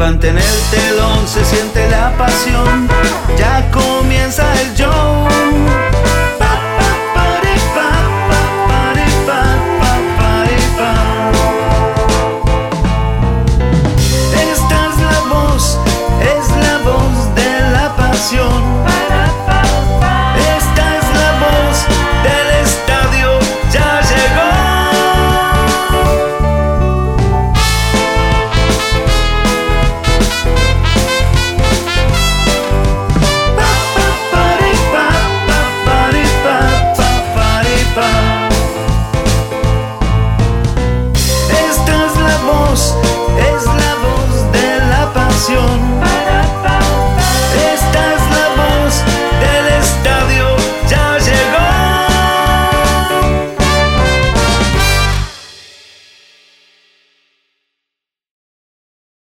Levanten el telón, se siente la pasión. Ya